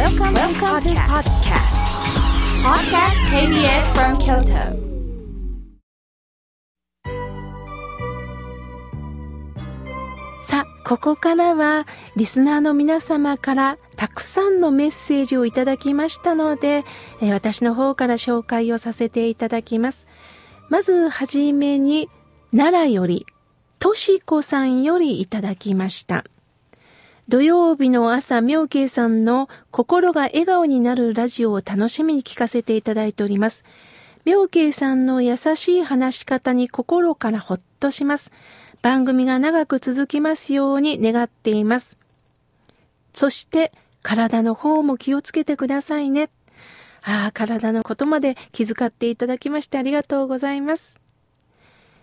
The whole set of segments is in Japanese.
Welcome, Welcome to podcast. Podcast KBS from Kyoto. さあ、ここからはリスナーの皆様からたくさんのメッセージをいただきましたので、えー私の方から紹介をさせていただきます。まずはじめに奈良よりとしこさんよりいただきました。土曜日の朝、妙慶さんの心が笑顔になるラジオを楽しみに聞かせていただいております。妙慶さんの優しい話し方に心からほっとします。番組が長く続きますように願っています。そして、体の方も気をつけてくださいね。ああ、体のことまで気遣っていただきましてありがとうございます。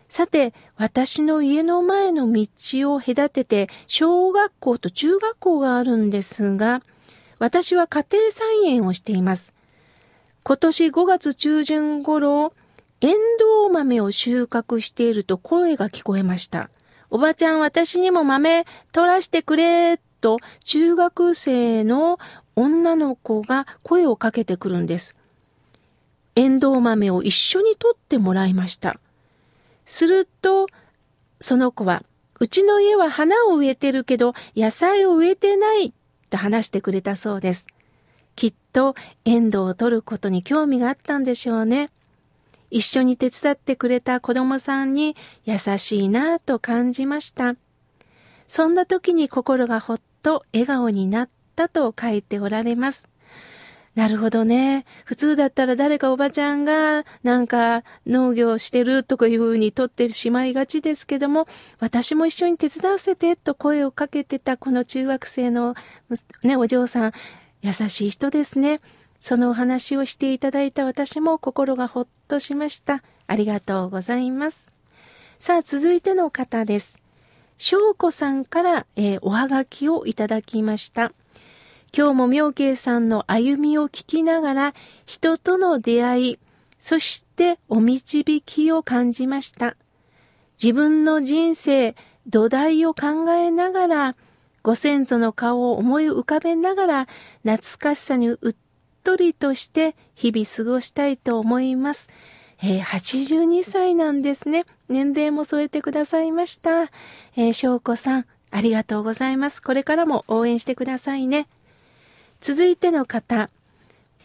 さて、私の家の前の道を隔てて小学校と中学校があるんですが、私は家庭菜園をしています。今年5月中旬頃、エンドウ豆を収穫していると声が聞こえました。おばちゃん、私にも豆取らしてくれ、と中学生の女の子が声をかけてくるんです。エンドウ豆を一緒に取ってもらいました。すると、その子は、うちの家は花を植えてるけど、野菜を植えてない、と話してくれたそうです。きっと、エンドを取ることに興味があったんでしょうね。一緒に手伝ってくれた子供さんに優しいなぁと感じました。そんな時に心がほっと笑顔になったと書いておられます。なるほどね。普通だったら誰かおばちゃんがなんか農業してるとかいう風に取ってしまいがちですけども、私も一緒に手伝わせてと声をかけてたこの中学生のね、お嬢さん、優しい人ですね。そのお話をしていただいた私も心がほっとしました。ありがとうございます。さあ、続いての方です。翔子さんから、えーおはがきをいただきました。今日も妙慶さんの歩みを聞きながら、人との出会い、そしてお導きを感じました。自分の人生、土台を考えながら、ご先祖の顔を思い浮かべながら、懐かしさにうっとりとして日々過ごしたいと思います。えー82歳なんですね。年齢も添えてくださいました。えー、翔子さん、ありがとうございます。これからも応援してくださいね。続いての方、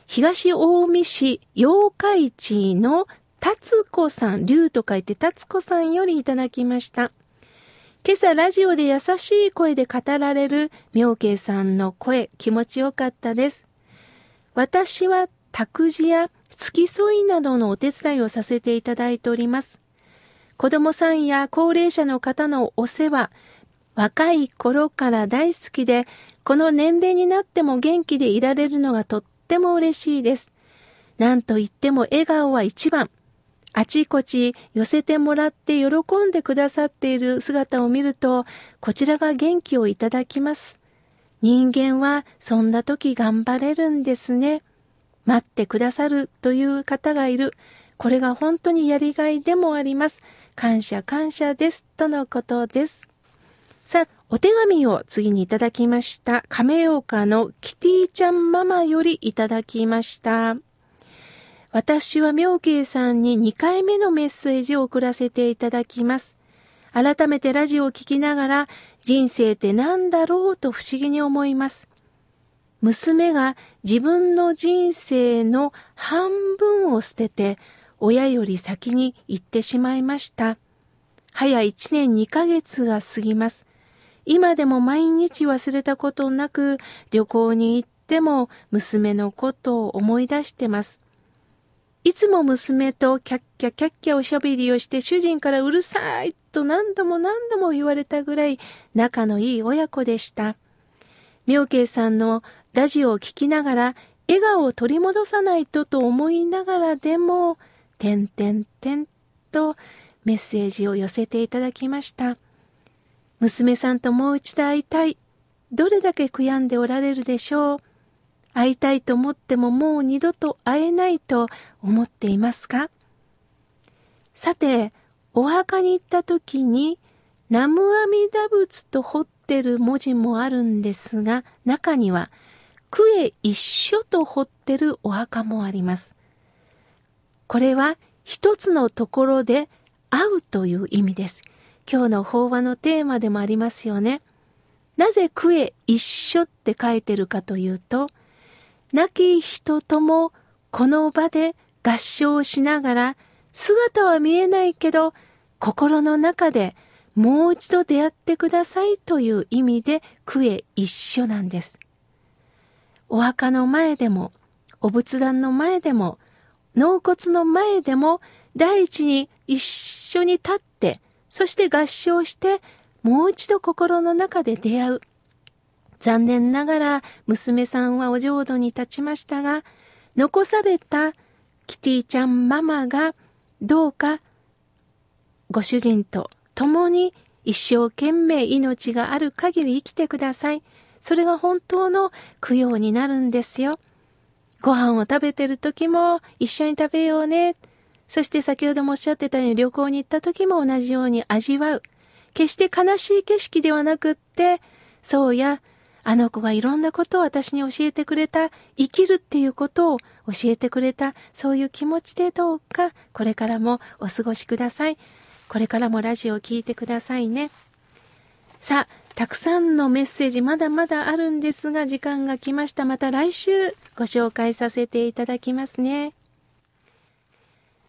東近江市八日市の達子さん、竜と書いて達子さんよりいただきました。今朝ラジオで優しい声で語られる妙慶さんの声、気持ちよかったです。私は託児や付き添いなどのお手伝いをさせていただいております。子供さんや高齢者の方のお世話、若い頃から大好きで、この年齢になっても元気でいられるのがとっても嬉しいです。なんと言っても笑顔は一番。あちこち寄せてもらって喜んでくださっている姿を見ると、こちらが元気をいただきます。人間はそんな時頑張れるんですね。待ってくださるという方がいる。これが本当にやりがいでもあります。感謝感謝です。とのことです。さあ、お手紙を次にいただきました。亀岡のキティちゃんママよりいただきました。私は妙慶さんに2回目のメッセージを送らせていただきます。改めてラジオを聞きながら人生って何だろうと不思議に思います。娘が自分の人生の半分を捨てて親より先に行ってしまいました。早1年2ヶ月が過ぎます。今でも毎日忘れたことなく旅行に行っても娘のことを思い出してます。いつも娘とキャッキャキャッキャおしゃべりをして主人からうるさいと何度も何度も言われたぐらい仲のいい親子でした。妙慶さんのラジオを聞きながら笑顔を取り戻さないとと思いながらでも、てんてんてんとメッセージを寄せていただきました。娘さんともう一度会いたい。どれだけ悔やんでおられるでしょう。会いたいと思ってももう二度と会えないと思っていますか？さて、お墓に行った時に、南無阿弥陀仏と彫ってる文字もあるんですが、中には、区へ一緒と掘ってるお墓もあります。これは一つのところで会うという意味です。今日の法話のテーマでもありますよね。なぜ区へ一緒って書いてるかというと、亡き人ともこの場で合唱しながら姿は見えないけど心の中でもう一度出会ってくださいという意味で区へ一緒なんです。お墓の前でも、お仏壇の前でも、納骨の前でも、第一に一緒に立って、そして合唱して、もう一度心の中で出会う。残念ながら娘さんはお浄土に立ちましたが、残されたキティちゃんママがどうかご主人と共に一生懸命命がある限り生きてください。それが本当の供養になるんですよ。ご飯を食べてる時も一緒に食べようね。そして先ほどもおっしゃってたように旅行に行った時も同じように味わう。決して悲しい景色ではなくって、そうや、あの子がいろんなことを私に教えてくれた、生きるっていうことを教えてくれた、そういう気持ちでどうか、これからもお過ごしください。これからもラジオを聴いてくださいね。さあ、たくさんのメッセージまだまだあるんですが、時間が来ました。また来週ご紹介させていただきますね。